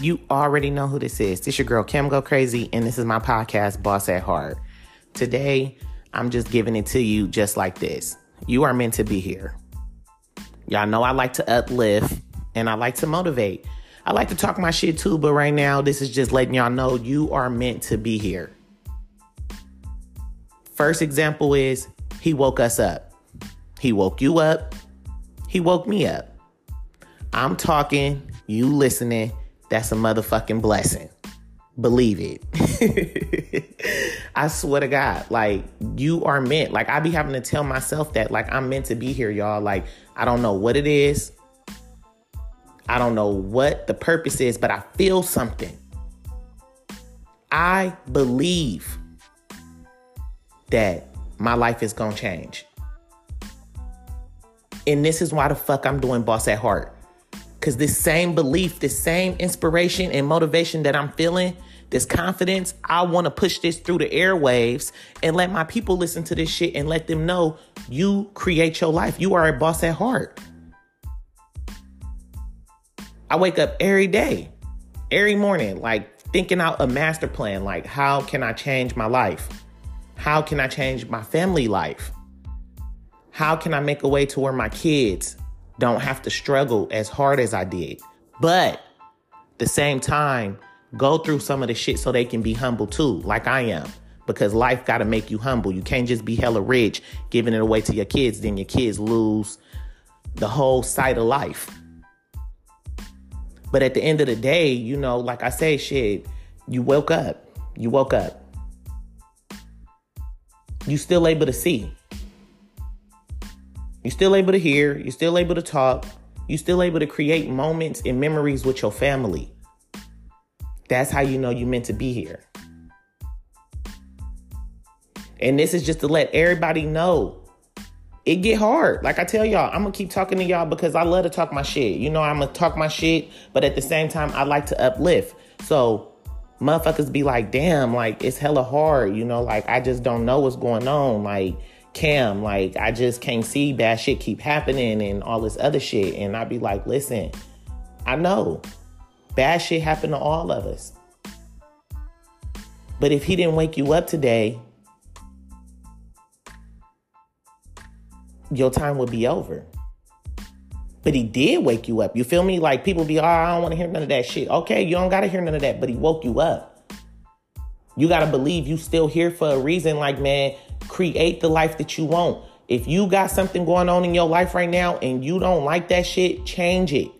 You already know who this is. This your girl Kim Go Crazy, and this is my podcast, Boss at Heart. Today, I'm just giving it to you just like this. You are meant to be here. Y'all know I like to uplift and I like to motivate. I like to talk my shit too, but right now, this is just letting y'all know you are meant to be here. First example is he woke us up. He woke you up. He woke me up. I'm talking, you listening. That's a motherfucking blessing. Believe it. I swear to God, like you are meant. Like I be having to tell myself that, like I'm meant to be here, y'all. Like I don't know what it is. I don't know what the purpose is, but I feel something. I believe that my life is gonna change. And this is why the fuck I'm doing Boss at Heart. Because this same belief, this same inspiration and motivation that I'm feeling, this confidence, I want to push this through the airwaves and let my people listen to this shit and let them know you create your life. You are a boss at heart. I wake up every day, every morning, like thinking out a master plan like, how can I change my life? How can I change my family life? How can I make a way to where my kids don't have to struggle as hard as I did. But the same time, go through some of the shit so they can be humble too, like I am. Because life gotta make you humble. You can't just be hella rich, giving it away to your kids, then your kids lose the whole sight of life. But at the end of the day, you know, like I say, shit, you woke up. You woke up. You still able to see. You're still able to hear, you're still able to talk, you're still able to create moments and memories with your family. That's how you know you're meant to be here. And this is just to let everybody know it get hard. Like I tell y'all, I'm gonna keep talking to y'all because I love to talk my shit. You know, I'm gonna talk my shit, but at the same time, I like to uplift. So motherfuckers be like, damn, like it's hella hard, you know, like I just don't know what's going on. Like Cam, like I just can't see bad shit keep happening and all this other shit. And I'd be like, listen, I know bad shit happened to all of us. But if he didn't wake you up today, your time would be over. But he did wake you up. You feel me? Like people be, oh, I don't want to hear none of that shit. Okay, you don't gotta hear none of that, but he woke you up. You gotta believe you still here for a reason. Like, man, create the life that you want. If you got something going on in your life right now and you don't like that shit, change it.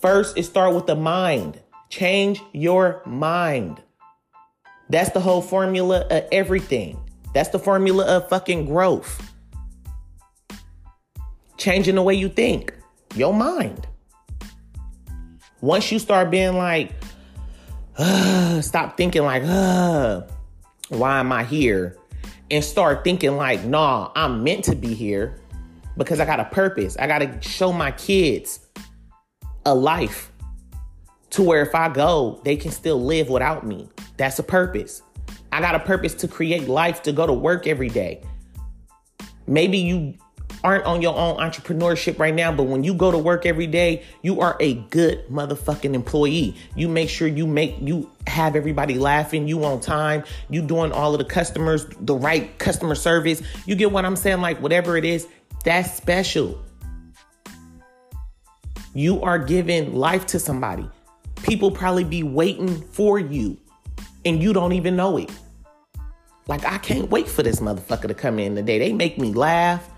First, it start with the mind. Change your mind. That's the whole formula of everything. That's the formula of fucking growth. Changing the way you think, your mind. Once you start being like, stop thinking like, why am I here? And start thinking like, nah, I'm meant to be here because I got a purpose. I got to show my kids a life to where if I go, they can still live without me. That's a purpose. I got a purpose to create life to go to work every day. Maybe you aren't on your own entrepreneurship right now, but when you go to work every day, you are a good motherfucking employee. You make sure you make you have everybody laughing, you on time, you doing all of the customers the right customer service. You get what I'm saying? Like whatever it is, that's special. You are giving life to somebody. People probably be waiting for you and you don't even know it. Like I can't wait for this motherfucker to come in today. They make me laugh.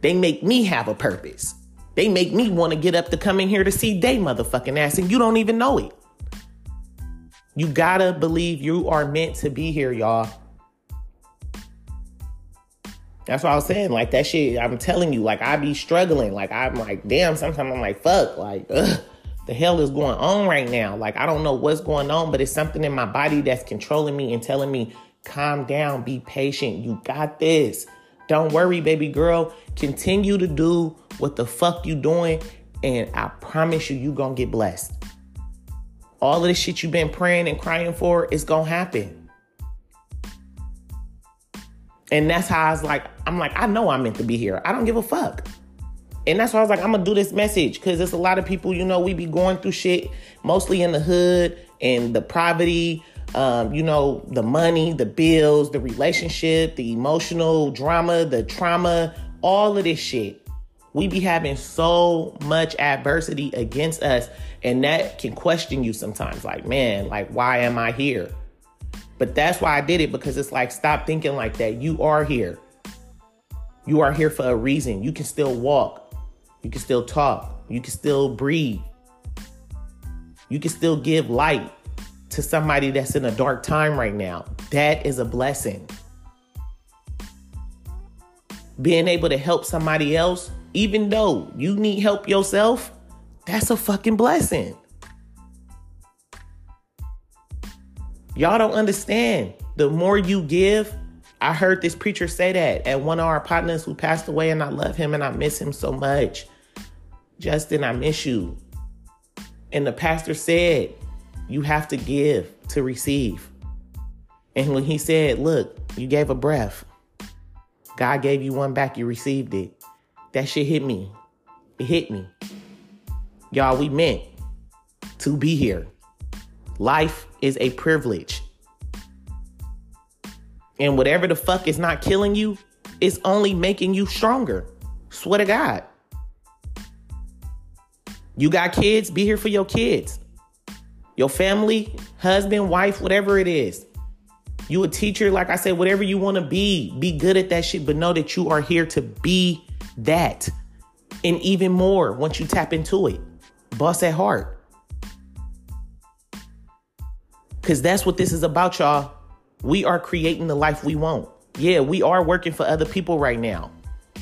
They make me have a purpose. They make me want to get up to come in here to see they motherfucking ass, and you don't even know it. You gotta believe you are meant to be here, y'all. That's what I was saying. Like that shit, I'm telling you, like I be struggling. Like I'm like, damn, sometimes I'm like, fuck, like, ugh, the hell is going on right now? Like I don't know what's going on, but it's something in my body that's controlling me and telling me, calm down, be patient. You got this. Don't worry, baby girl. Continue to do what the fuck you doing, and I promise you, you gonna get blessed. All of the shit you've been praying and crying for is gonna happen. And that's how I was like, I'm like, I know I'm meant to be here. I don't give a fuck. And that's why I was like, I'm gonna do this message because there's a lot of people, you know, we be going through shit, mostly in the hood and the poverty, um, you know, the money, the bills, the relationship, the emotional drama, the trauma, all of this shit. We be having so much adversity against us, and that can question you sometimes. Like, man, like, why am I here? But that's why I did it because it's like, stop thinking like that. You are here. You are here for a reason. You can still walk. You can still talk. You can still breathe. You can still give light to somebody that's in a dark time right now. That is a blessing. Being able to help somebody else, even though you need help yourself, that's a fucking blessing. Y'all don't understand. The more you give, I heard this preacher say that at one of our partners who passed away, and I love him and I miss him so much. Justin, I miss you. And the pastor said, You have to give to receive. And when he said, Look, you gave a breath, God gave you one back, you received it. That shit hit me. It hit me. Y'all, we meant to be here. Life is a privilege. And whatever the fuck is not killing you, it's only making you stronger. Swear to God. You got kids, be here for your kids. Your family, husband, wife, whatever it is. You a teacher, like I said, whatever you want to be, be good at that shit, but know that you are here to be that. And even more once you tap into it. Boss at heart. Cause that's what this is about, y'all. We are creating the life we want. Yeah, we are working for other people right now.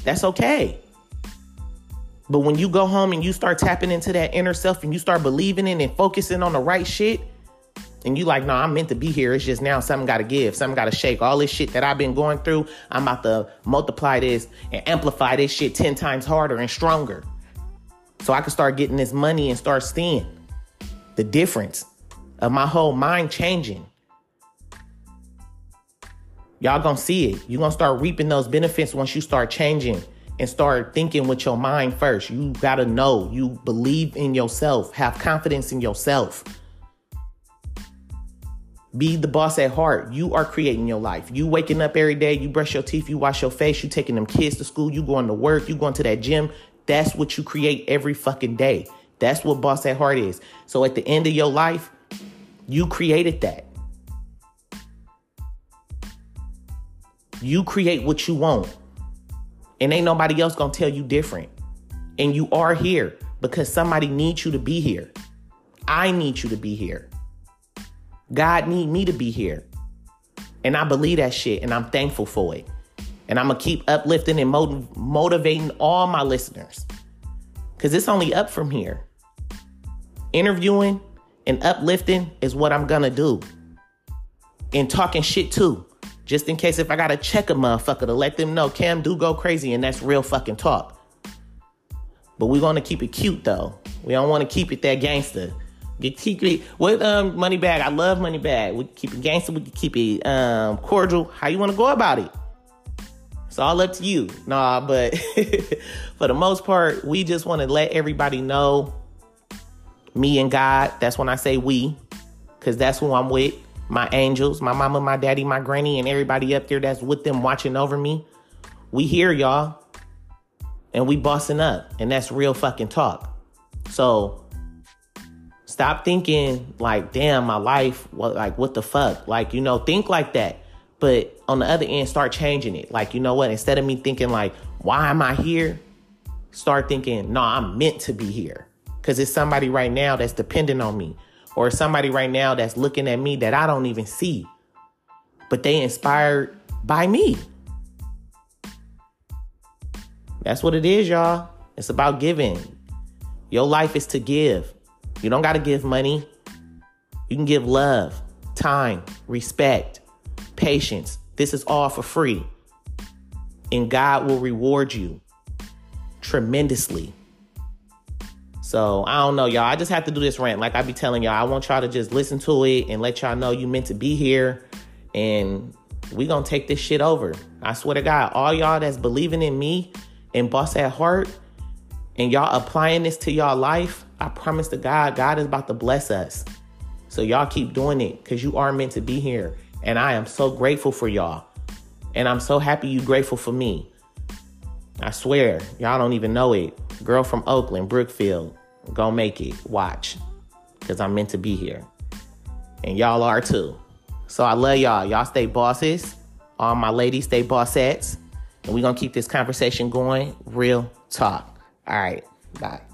That's okay. But when you go home and you start tapping into that inner self and you start believing in and focusing on the right shit, and you like, no, I'm meant to be here. It's just now something got to give, something got to shake. All this shit that I've been going through, I'm about to multiply this and amplify this shit 10 times harder and stronger. So I can start getting this money and start seeing the difference of my whole mind changing. Y'all gonna see it. You're gonna start reaping those benefits once you start changing and start thinking with your mind first. You gotta know, you believe in yourself, have confidence in yourself. Be the boss at heart. You are creating your life. You waking up every day, you brush your teeth, you wash your face, you taking them kids to school, you going to work, you going to that gym. That's what you create every fucking day. That's what boss at heart is. So at the end of your life, you created that. You create what you want. And ain't nobody else gonna tell you different. And you are here because somebody needs you to be here. I need you to be here. God need me to be here. And I believe that shit and I'm thankful for it. And I'm gonna keep uplifting and motiv- motivating all my listeners. Cause it's only up from here. Interviewing and uplifting is what I'm gonna do. And talking shit too. Just in case if I gotta check a motherfucker to let them know Cam do go crazy and that's real fucking talk. But we're gonna keep it cute though. We don't wanna keep it that gangster. Get with um money bag. I love money bag. We keep it gangster, we can keep it um cordial. How you wanna go about it? It's all up to you. Nah, but for the most part, we just want to let everybody know me and God. That's when I say we, because that's who I'm with my angels, my mama, my daddy, my granny, and everybody up there that's with them watching over me. We here, y'all. And we bossing up. And that's real fucking talk. So stop thinking like, damn, my life, what like what the fuck? Like, you know, think like that. But on the other end, start changing it. Like, you know what? Instead of me thinking like, why am I here? Start thinking, no, I'm meant to be here. Cause it's somebody right now that's dependent on me or somebody right now that's looking at me that I don't even see, but they inspired by me. That's what it is, y'all. It's about giving. Your life is to give. You don't got to give money. You can give love, time, respect, patience. This is all for free. And God will reward you tremendously. So I don't know, y'all. I just have to do this rant. Like I be telling y'all, I want y'all to just listen to it and let y'all know you meant to be here. And we gonna take this shit over. I swear to God, all y'all that's believing in me and boss at heart, and y'all applying this to y'all life, I promise to God, God is about to bless us. So y'all keep doing it because you are meant to be here. And I am so grateful for y'all. And I'm so happy you grateful for me. I swear, y'all don't even know it. Girl from Oakland, Brookfield, go make it. Watch. Because I'm meant to be here. And y'all are too. So I love y'all. Y'all stay bosses. All my ladies stay bossettes. And we're going to keep this conversation going. Real talk. All right. Bye.